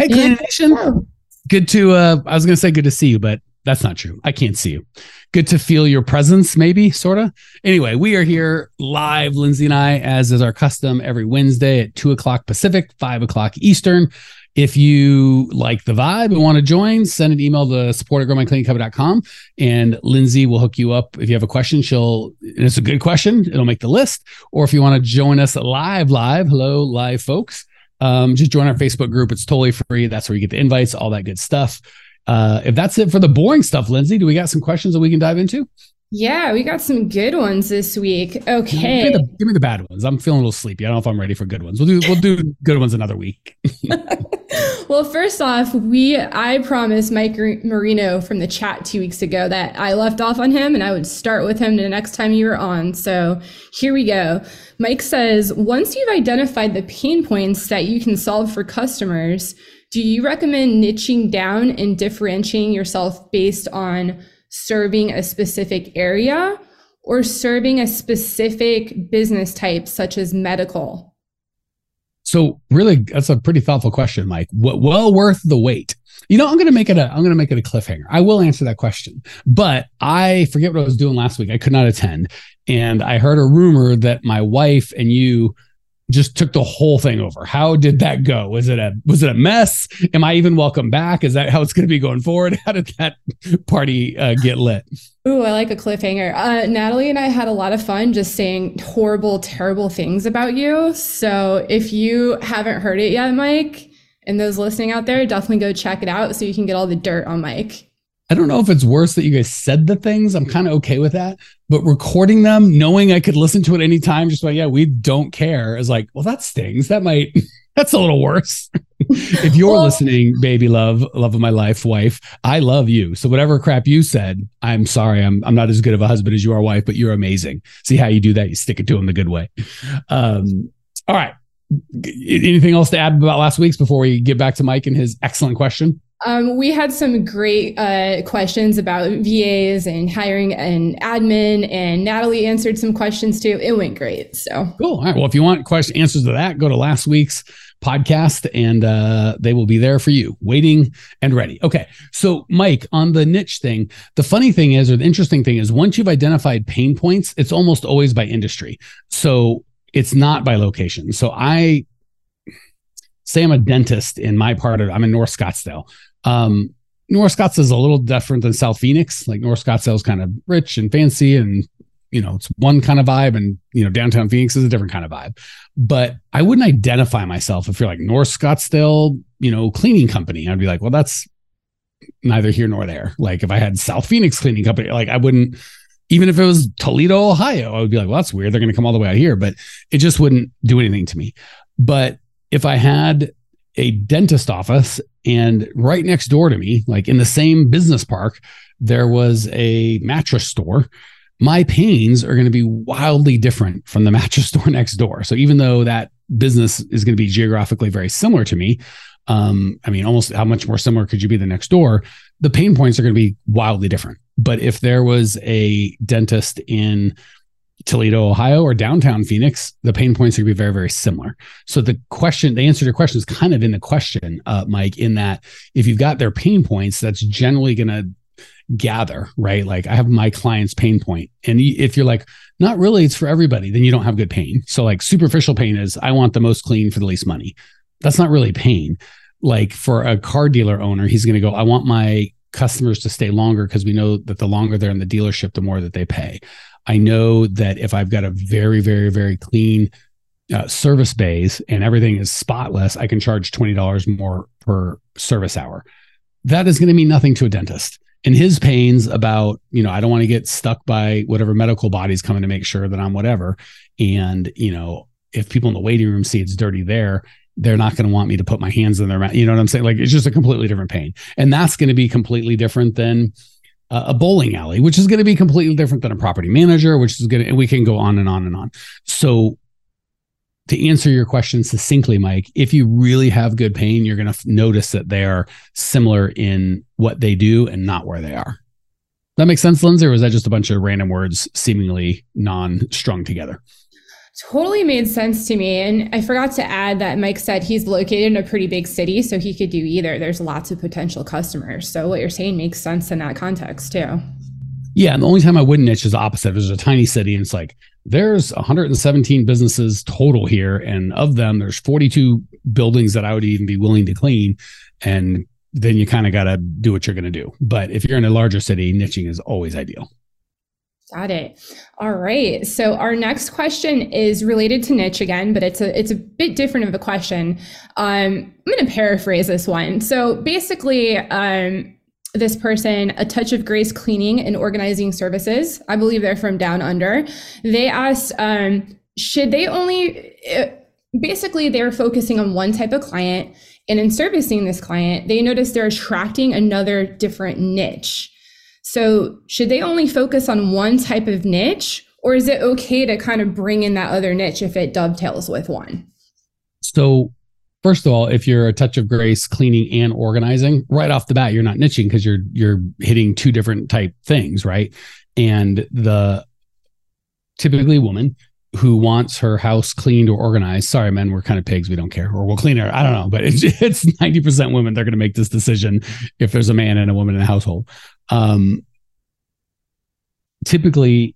Hey, Clean Nation. Good to, uh, I was going to say good to see you, but that's not true. I can't see you. Good to feel your presence, maybe, sort of. Anyway, we are here live, Lindsay and I, as is our custom, every Wednesday at 2 o'clock Pacific, 5 o'clock Eastern. If you like the vibe and want to join, send an email to support at growmycleaningcompany.com and Lindsay will hook you up. If you have a question, she'll, and it's a good question, it'll make the list. Or if you want to join us live, live, hello, live folks, um, just join our Facebook group. It's totally free. That's where you get the invites, all that good stuff. Uh, if that's it for the boring stuff, Lindsay, do we got some questions that we can dive into? Yeah, we got some good ones this week. Okay. Give me, the, give me the bad ones. I'm feeling a little sleepy. I don't know if I'm ready for good ones. We'll do we'll do good ones another week. well, first off, we I promised Mike Marino from the chat two weeks ago that I left off on him and I would start with him the next time you were on. So here we go. Mike says, once you've identified the pain points that you can solve for customers, do you recommend niching down and differentiating yourself based on serving a specific area or serving a specific business type, such as medical? So really, that's a pretty thoughtful question, Mike. Well worth the wait. You know, I'm gonna make it a I'm gonna make it a cliffhanger. I will answer that question, but I forget what I was doing last week. I could not attend, and I heard a rumor that my wife and you just took the whole thing over. How did that go? Was it a was it a mess? Am I even welcome back? Is that how it's going to be going forward? How did that party uh, get lit? Ooh, I like a cliffhanger. Uh, Natalie and I had a lot of fun just saying horrible, terrible things about you. So if you haven't heard it yet, Mike, and those listening out there, definitely go check it out so you can get all the dirt on Mike. I don't know if it's worse that you guys said the things. I'm kind of okay with that. But recording them, knowing I could listen to it anytime, just like, yeah, we don't care, is like, well, that stings. That might, that's a little worse. if you're well, listening, baby love, love of my life, wife, I love you. So whatever crap you said, I'm sorry. I'm, I'm not as good of a husband as you are, wife, but you're amazing. See how you do that? You stick it to him the good way. Um, all right. Anything else to add about last week's before we get back to Mike and his excellent question? Um, we had some great uh, questions about VAs and hiring an admin, and Natalie answered some questions too. It went great. So cool. All right. Well, if you want question answers to that, go to last week's podcast, and uh, they will be there for you, waiting and ready. Okay. So, Mike, on the niche thing, the funny thing is, or the interesting thing is, once you've identified pain points, it's almost always by industry. So it's not by location. So I say I'm a dentist in my part of I'm in North Scottsdale. Um, North Scottsdale is a little different than South Phoenix. Like North Scottsdale is kind of rich and fancy, and you know it's one kind of vibe, and you know downtown Phoenix is a different kind of vibe. But I wouldn't identify myself if you're like North Scottsdale, you know, cleaning company. I'd be like, well, that's neither here nor there. Like if I had South Phoenix cleaning company, like I wouldn't. Even if it was Toledo, Ohio, I would be like, well, that's weird. They're going to come all the way out here, but it just wouldn't do anything to me. But if I had a dentist office and right next door to me, like in the same business park, there was a mattress store. My pains are going to be wildly different from the mattress store next door. So even though that business is going to be geographically very similar to me, um, I mean, almost how much more similar could you be the next door? The pain points are going to be wildly different. But if there was a dentist in Toledo, Ohio, or downtown Phoenix, the pain points are going to be very, very similar. So the question, the answer to your question is kind of in the question, uh, Mike, in that if you've got their pain points, that's generally going to gather, right? Like I have my client's pain point. And if you're like, not really, it's for everybody, then you don't have good pain. So like superficial pain is I want the most clean for the least money. That's not really pain. Like for a car dealer owner, he's going to go, I want my customers to stay longer because we know that the longer they're in the dealership, the more that they pay. I know that if I've got a very, very, very clean uh, service bays and everything is spotless, I can charge $20 more per service hour. That is going to mean nothing to a dentist. And his pains about, you know, I don't want to get stuck by whatever medical body's coming to make sure that I'm whatever. And, you know, if people in the waiting room see it's dirty there, they're not going to want me to put my hands in their mouth. You know what I'm saying? Like it's just a completely different pain. And that's going to be completely different than uh, a bowling alley, which is going to be completely different than a property manager, which is going to, and we can go on and on and on. So to answer your question succinctly, Mike, if you really have good pain, you're going to notice that they are similar in what they do and not where they are. That makes sense, Lindsay, or was that just a bunch of random words seemingly non strung together? Totally made sense to me. And I forgot to add that Mike said he's located in a pretty big city, so he could do either. There's lots of potential customers. So what you're saying makes sense in that context too. Yeah. And the only time I wouldn't niche is the opposite. There's a tiny city and it's like, there's 117 businesses total here. And of them, there's 42 buildings that I would even be willing to clean. And then you kind of got to do what you're going to do. But if you're in a larger city, niching is always ideal. Got it. All right. So our next question is related to niche again, but it's a it's a bit different of a question. Um, I'm going to paraphrase this one. So basically, um, this person, a touch of grace cleaning and organizing services. I believe they're from down under. They asked, um, should they only? Uh, basically, they're focusing on one type of client, and in servicing this client, they notice they're attracting another different niche. So, should they only focus on one type of niche, or is it okay to kind of bring in that other niche if it dovetails with one? So, first of all, if you're a touch of grace cleaning and organizing, right off the bat, you're not niching because you're you're hitting two different type things, right? And the typically woman who wants her house cleaned or organized. Sorry, men, we're kind of pigs. We don't care, or we'll clean her. I don't know, but it's it's ninety percent women. They're going to make this decision if there's a man and a woman in a household. Um, typically,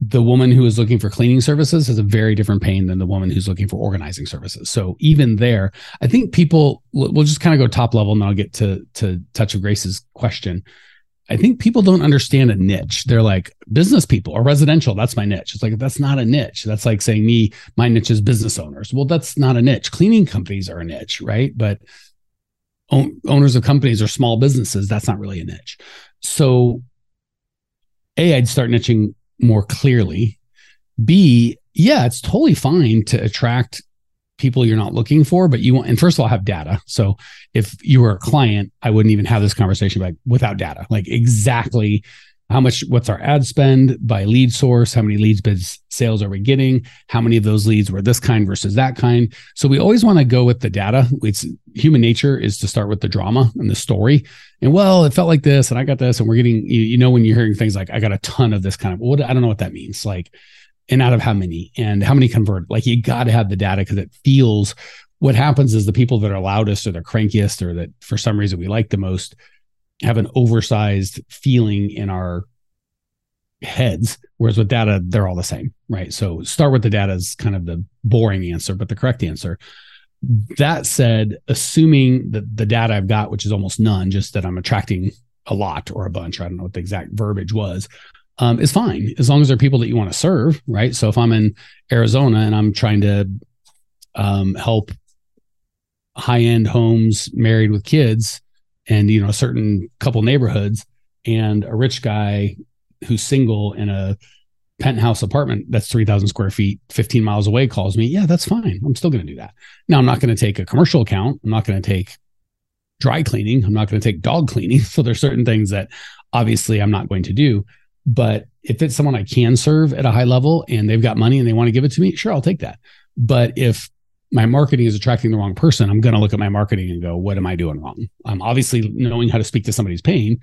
the woman who is looking for cleaning services has a very different pain than the woman who's looking for organizing services. So even there, I think people we'll just kind of go top level, and I'll get to to Touch of Grace's question. I think people don't understand a niche. They're like business people or residential. That's my niche. It's like that's not a niche. That's like saying me, my niche is business owners. Well, that's not a niche. Cleaning companies are a niche, right? But owners of companies or small businesses, that's not really a niche. So, A, I'd start niching more clearly. B, yeah, it's totally fine to attract people you're not looking for, but you want, and first of all, have data. So if you were a client, I wouldn't even have this conversation like without data, like exactly how much, what's our ad spend by lead source? How many leads bids sales are we getting? How many of those leads were this kind versus that kind? So we always want to go with the data. It's human nature is to start with the drama and the story. And well, it felt like this and I got this and we're getting, you, you know, when you're hearing things like, I got a ton of this kind of, what, I don't know what that means. Like, and out of how many and how many convert. Like you got to have the data because it feels what happens is the people that are loudest or the crankiest or that for some reason we like the most have an oversized feeling in our heads whereas with data they're all the same right? So start with the data is kind of the boring answer but the correct answer. That said assuming that the data i've got which is almost none just that i'm attracting a lot or a bunch i don't know what the exact verbiage was um, is fine as long as they're people that you want to serve, right? So if I'm in Arizona and I'm trying to um, help high end homes married with kids and you know a certain couple neighborhoods and a rich guy who's single in a penthouse apartment that's 3000 square feet 15 miles away calls me yeah that's fine. I'm still going to do that. Now i'm not going to take a commercial account. I'm not going to take dry cleaning. I'm not going to take dog cleaning. So there's certain things that obviously i'm not going to do but if it's someone I can serve at a high level and they've got money and they want to give it to me, sure, I'll take that. But if my marketing is attracting the wrong person, I'm going to look at my marketing and go, what am I doing wrong? I'm obviously knowing how to speak to somebody's pain.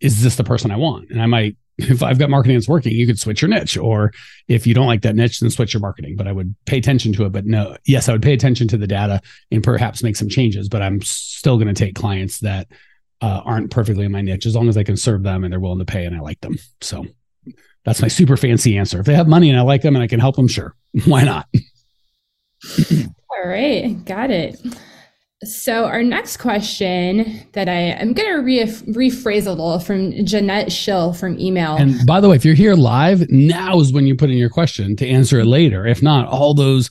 Is this the person I want? And I might, if I've got marketing that's working, you could switch your niche. Or if you don't like that niche, then switch your marketing. But I would pay attention to it. But no, yes, I would pay attention to the data and perhaps make some changes. But I'm still going to take clients that uh, aren't perfectly in my niche as long as I can serve them and they're willing to pay and I like them. So that's my super fancy answer. If they have money and I like them and I can help them, sure. Why not? All right. Got it. So our next question that I am going to re- rephrase a little from Jeanette Schill from email. And by the way, if you're here live, now is when you put in your question to answer it later. If not, all those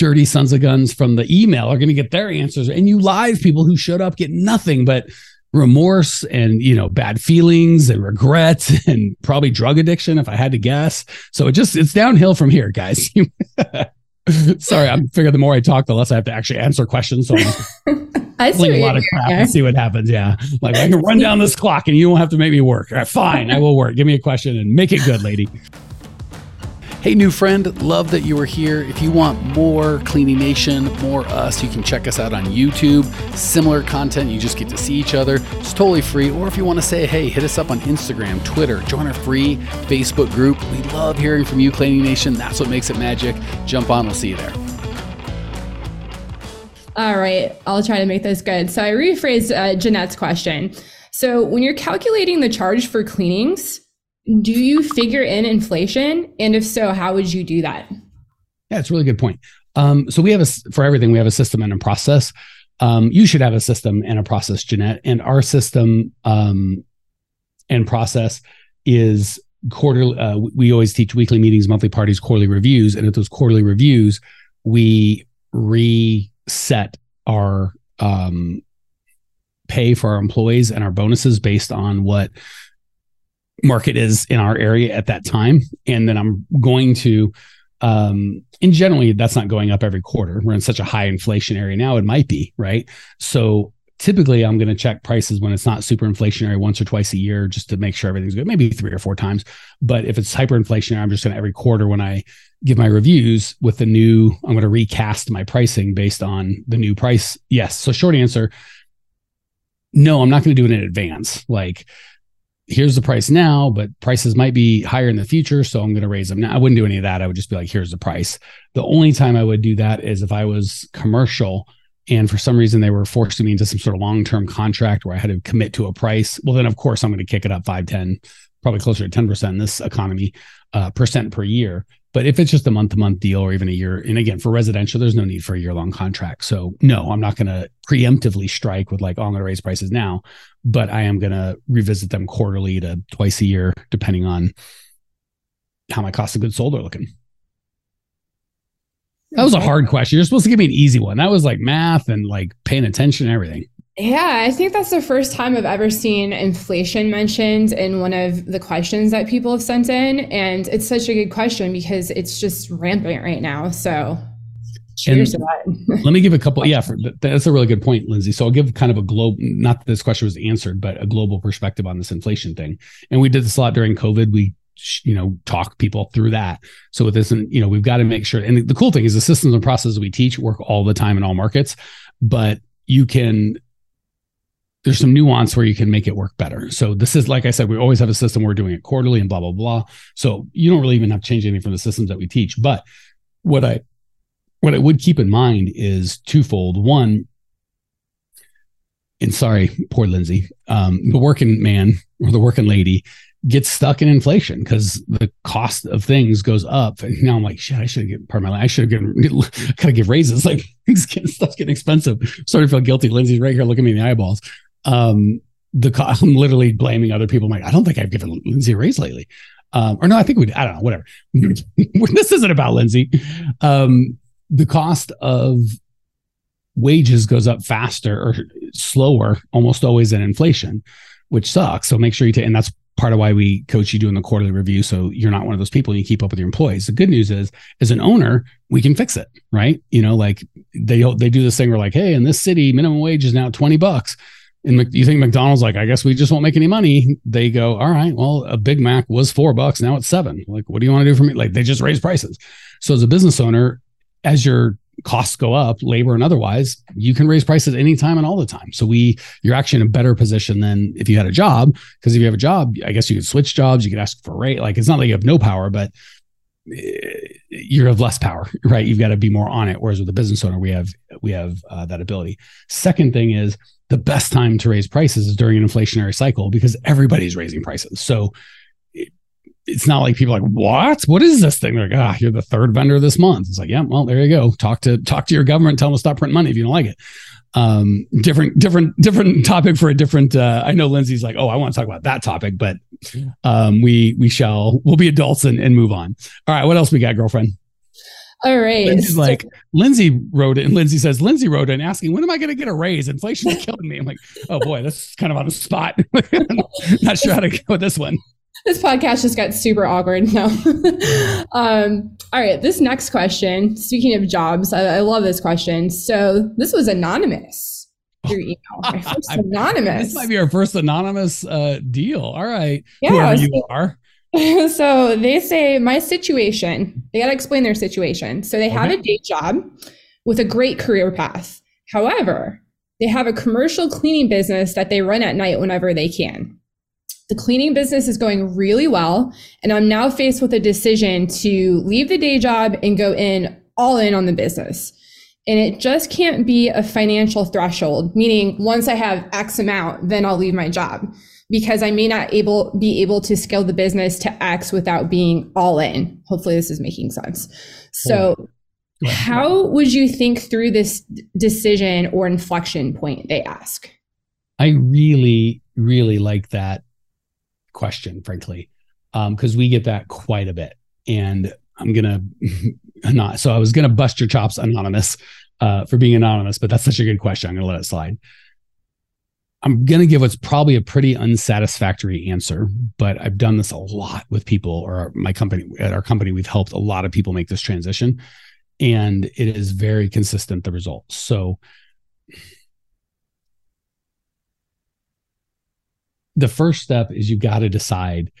dirty sons of guns from the email are going to get their answers and you live people who showed up get nothing but remorse and you know bad feelings and regret and probably drug addiction if i had to guess so it just it's downhill from here guys Sorry, I'm figuring the more I talk, the less I have to actually answer questions. So I'm I see a lot of crap and see what happens. Yeah. Like I can run down this clock and you won't have to make me work. All right, fine, I will work. Give me a question and make it good, lady. Hey, new friend, love that you are here. If you want more Cleaning Nation, more us, you can check us out on YouTube. Similar content, you just get to see each other. It's totally free. Or if you want to say, hey, hit us up on Instagram, Twitter, join our free Facebook group. We love hearing from you, Cleaning Nation. That's what makes it magic. Jump on, we'll see you there. All right, I'll try to make this good. So I rephrased uh, Jeanette's question. So when you're calculating the charge for cleanings, do you figure in inflation? And if so, how would you do that? Yeah, it's a really good point. Um, so we have a for everything we have a system and a process. Um, you should have a system and a process, Jeanette. And our system um, and process is quarterly. Uh, we always teach weekly meetings, monthly parties, quarterly reviews, and at those quarterly reviews, we reset our um, pay for our employees and our bonuses based on what market is in our area at that time. And then I'm going to, um, and generally that's not going up every quarter. We're in such a high inflation area now, it might be, right? So typically I'm going to check prices when it's not super inflationary once or twice a year just to make sure everything's good, maybe three or four times. But if it's hyperinflationary, I'm just going to every quarter when I give my reviews with the new, I'm going to recast my pricing based on the new price. Yes. So short answer, no, I'm not going to do it in advance. Like here's the price now, but prices might be higher in the future. So I'm going to raise them now. I wouldn't do any of that. I would just be like, here's the price. The only time I would do that is if I was commercial and for some reason they were forcing me into some sort of long term contract where I had to commit to a price. Well, then of course I'm going to kick it up 5, 10, probably closer to 10% in this economy, uh, percent per year. But if it's just a month to month deal or even a year, and again, for residential, there's no need for a year long contract. So, no, I'm not going to preemptively strike with like, oh, I'm going to raise prices now, but I am going to revisit them quarterly to twice a year, depending on how my cost of goods sold are looking. That was a hard question. You're supposed to give me an easy one. That was like math and like paying attention and everything. Yeah, I think that's the first time I've ever seen inflation mentioned in one of the questions that people have sent in. And it's such a good question because it's just rampant right now. So cheers and to that. let me give a couple. Yeah, for, that's a really good point, Lindsay. So I'll give kind of a globe, not that this question was answered, but a global perspective on this inflation thing. And we did this a lot during COVID. We you know talk people through that so with this you know we've got to make sure and the cool thing is the systems and processes we teach work all the time in all markets but you can there's some nuance where you can make it work better. So this is like I said, we always have a system we're doing it quarterly and blah blah blah. So you don't really even have to change anything from the systems that we teach. But what I what I would keep in mind is twofold. One, and sorry, poor Lindsay, um, the working man or the working lady gets stuck in inflation because the cost of things goes up. And now I'm like, shit, I should get part of my. I should have given, gotta give raises. Like things getting stuff's getting expensive. Starting to feel guilty. Lindsay's right here looking me in the eyeballs um, the I'm literally blaming other people. I'm like, I don't think I've given Lindsay a raise lately. Um, or no, I think we, I don't know, whatever. this isn't about Lindsay. Um, the cost of wages goes up faster or slower, almost always than inflation, which sucks. So make sure you take, and that's part of why we coach you doing the quarterly review. So you're not one of those people and you keep up with your employees. The good news is, as an owner, we can fix it, right? You know, like they they do this thing where like, hey, in this city, minimum wage is now 20 bucks and you think McDonald's like, I guess we just won't make any money. They go, all right, well, a Big Mac was four bucks. Now it's seven. Like, what do you want to do for me? Like, they just raise prices. So as a business owner, as your costs go up, labor and otherwise, you can raise prices anytime and all the time. So we, you're actually in a better position than if you had a job. Because if you have a job, I guess you could switch jobs. You could ask for a rate. Like, it's not like you have no power, but eh, you have less power, right? You've got to be more on it. Whereas with a business owner, we have we have uh, that ability. Second thing is the best time to raise prices is during an inflationary cycle because everybody's raising prices. So it, it's not like people are like, what? What is this thing? They're like, ah, you're the third vendor this month. It's like, yeah, well, there you go. Talk to talk to your government, tell them to stop printing money if you don't like it. Um, different, different, different topic for a different. Uh, I know Lindsay's like, oh, I want to talk about that topic, but um, we we shall we'll be adults and, and move on. All right, what else we got, girlfriend? All right. Lindsay's so, like, Lindsay wrote it. And Lindsay says, Lindsay wrote it and asking, when am I going to get a raise? Inflation is killing me. I'm like, oh boy, that's kind of on the spot. Not sure how to go with this one. this podcast just got super awkward now. um, all right, this next question. Speaking of jobs, I, I love this question. So this was anonymous through email. First anonymous. This might be our first anonymous uh, deal. All right, Yeah, whoever you are. so they say my situation. They got to explain their situation. So they have a mm-hmm. day job with a great career path. However, they have a commercial cleaning business that they run at night whenever they can. The cleaning business is going really well, and I'm now faced with a decision to leave the day job and go in all in on the business. And it just can't be a financial threshold, meaning once I have X amount, then I'll leave my job because I may not able be able to scale the business to X without being all in. Hopefully this is making sense. So Go ahead. how would you think through this decision or inflection point they ask? I really, really like that question, frankly, because we get that quite a bit. And I'm gonna not. So I was gonna bust your chops, anonymous, uh, for being anonymous, but that's such a good question. I'm gonna let it slide. I'm gonna give what's probably a pretty unsatisfactory answer, but I've done this a lot with people, or my company at our company, we've helped a lot of people make this transition, and it is very consistent the results. So the first step is you've got to decide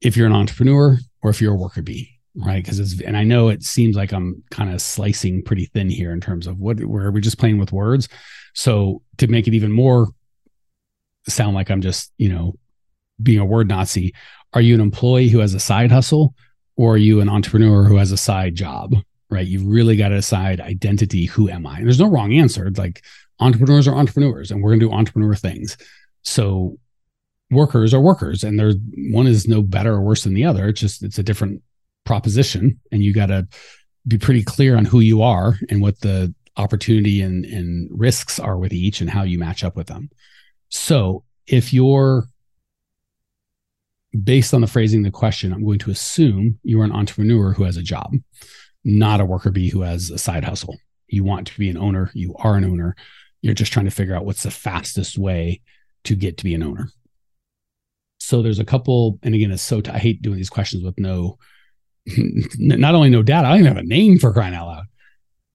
if you're an entrepreneur or if you're a worker bee, right? Because it's and I know it seems like I'm kind of slicing pretty thin here in terms of what where we're just playing with words. So to make it even more sound like I'm just you know being a word Nazi, are you an employee who has a side hustle or are you an entrepreneur who has a side job? Right? You've really got to decide identity. Who am I? And there's no wrong answer. It's like entrepreneurs are entrepreneurs, and we're gonna do entrepreneur things. So workers are workers and they're one is no better or worse than the other it's just it's a different proposition and you got to be pretty clear on who you are and what the opportunity and, and risks are with each and how you match up with them. So if you're based on the phrasing of the question i'm going to assume you're an entrepreneur who has a job not a worker bee who has a side hustle. You want to be an owner. You are an owner. You're just trying to figure out what's the fastest way to get to be an owner. So there's a couple, and again, it's so t- I hate doing these questions with no, not only no data, I don't even have a name for crying out loud.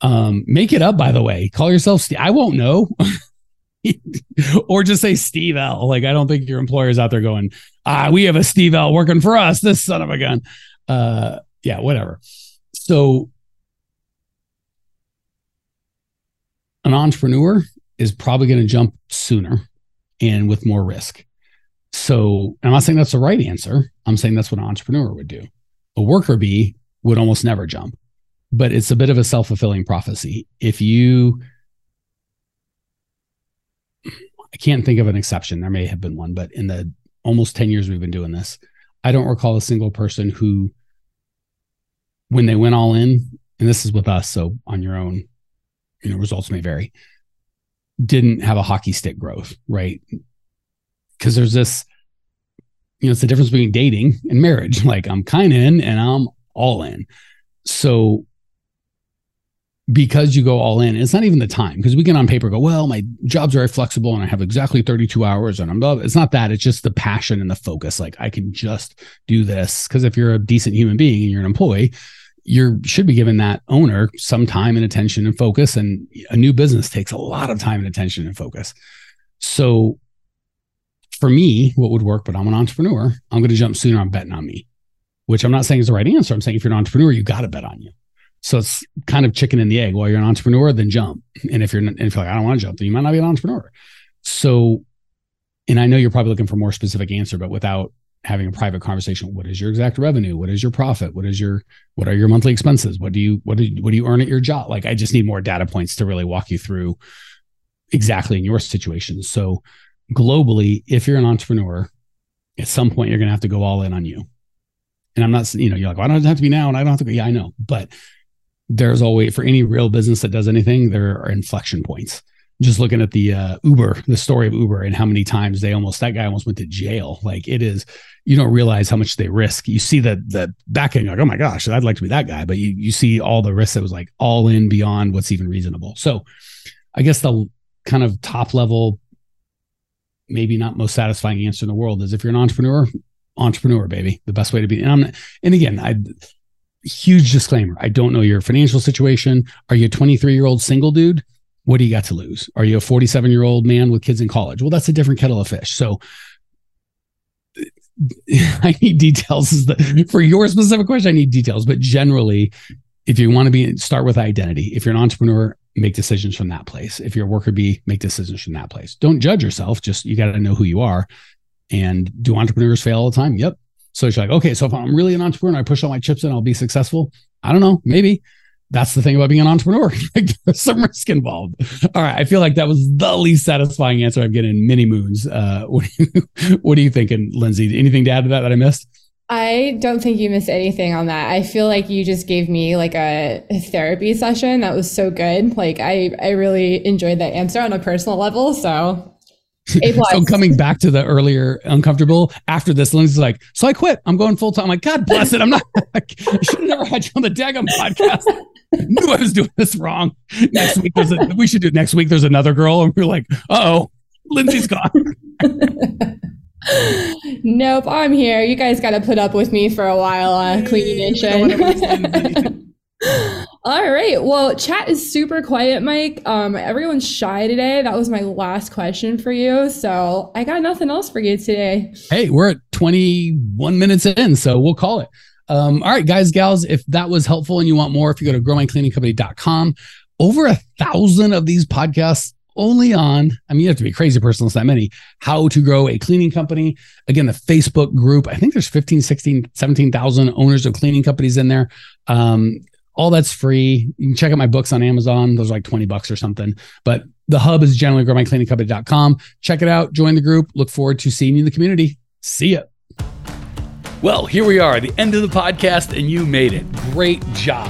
Um, make it up, by the way. Call yourself Steve. I won't know. or just say Steve L. Like I don't think your employer's out there going, ah, we have a Steve L working for us. This son of a gun. Uh, yeah, whatever. So an entrepreneur is probably going to jump sooner and with more risk. So I'm not saying that's the right answer. I'm saying that's what an entrepreneur would do. A worker bee would almost never jump, but it's a bit of a self fulfilling prophecy. If you, I can't think of an exception. There may have been one, but in the almost 10 years we've been doing this, I don't recall a single person who, when they went all in, and this is with us, so on your own, you know, results may vary didn't have a hockey stick growth, right? Because there's this, you know, it's the difference between dating and marriage. Like I'm kind of in and I'm all in. So because you go all in, it's not even the time because we can on paper go, well, my job's very flexible and I have exactly 32 hours and I'm. It's not that. It's just the passion and the focus. Like I can just do this. Because if you're a decent human being and you're an employee, you should be giving that owner some time and attention and focus. And a new business takes a lot of time and attention and focus. So for me, what would work, but I'm an entrepreneur, I'm going to jump sooner. I'm betting on me, which I'm not saying is the right answer. I'm saying if you're an entrepreneur, you got to bet on you. So it's kind of chicken and the egg. Well, you're an entrepreneur, then jump. And if you're, and if you're like, I don't want to jump, then you might not be an entrepreneur. So, and I know you're probably looking for more specific answer, but without having a private conversation, what is your exact revenue? What is your profit? What is your, what are your monthly expenses? What do you, what do you, what do you earn at your job? Like, I just need more data points to really walk you through exactly in your situation. So globally, if you're an entrepreneur, at some point you're going to have to go all in on you. And I'm not, you know, you're like, well, I don't have to be now and I don't have to go. Yeah, I know. But there's always, for any real business that does anything, there are inflection points. Just looking at the uh, Uber, the story of Uber and how many times they almost, that guy almost went to jail. Like it is, you don't realize how much they risk. You see the, the back end, like, oh my gosh, I'd like to be that guy. But you, you see all the risks that was like all in beyond what's even reasonable. So I guess the kind of top level maybe not most satisfying answer in the world is if you're an entrepreneur, entrepreneur, baby. The best way to be. And I'm, and again, I huge disclaimer. I don't know your financial situation. Are you a 23 year old single dude? What do you got to lose? Are you a 47 year old man with kids in college? Well, that's a different kettle of fish. So I need details the for your specific question, I need details. But generally, if you want to be start with identity. If you're an entrepreneur, make decisions from that place. If you're a worker bee, make decisions from that place. Don't judge yourself. Just you got to know who you are. And do entrepreneurs fail all the time? Yep. So it's like, okay, so if I'm really an entrepreneur and I push all my chips in, I'll be successful. I don't know, maybe. That's the thing about being an entrepreneur. There's some risk involved. All right. I feel like that was the least satisfying answer I've getting in many moons. Uh, what, are you, what are you thinking, Lindsay? Anything to add to that that I missed? I don't think you missed anything on that. I feel like you just gave me like a therapy session that was so good. Like I, I really enjoyed that answer on a personal level. So so coming back to the earlier uncomfortable after this, Lindsay's like, so I quit. I'm going full time. Like, God bless it. I'm not. I should have never had you on the Daggum podcast. Knew I was doing this wrong. Next week, there's a, we should do next week. There's another girl, and we're like, oh, Lindsay's gone. nope, I'm here. You guys got to put up with me for a while, uh, Cleaning Nation. All right. Well, chat is super quiet, Mike. Um, everyone's shy today. That was my last question for you. So I got nothing else for you today. Hey, we're at 21 minutes in, so we'll call it. Um, all right, guys, gals, if that was helpful and you want more, if you go to growmycleaningcompany.com, over a thousand of these podcasts only on, I mean, you have to be a crazy person, it's that many, how to grow a cleaning company. Again, the Facebook group, I think there's 15, 16, 17,000 owners of cleaning companies in there. Um, all that's free. You can check out my books on Amazon. Those are like 20 bucks or something. But the hub is generally growmycleaningcompany.com. Check it out. Join the group. Look forward to seeing you in the community. See ya. Well, here we are, the end of the podcast, and you made it. Great job.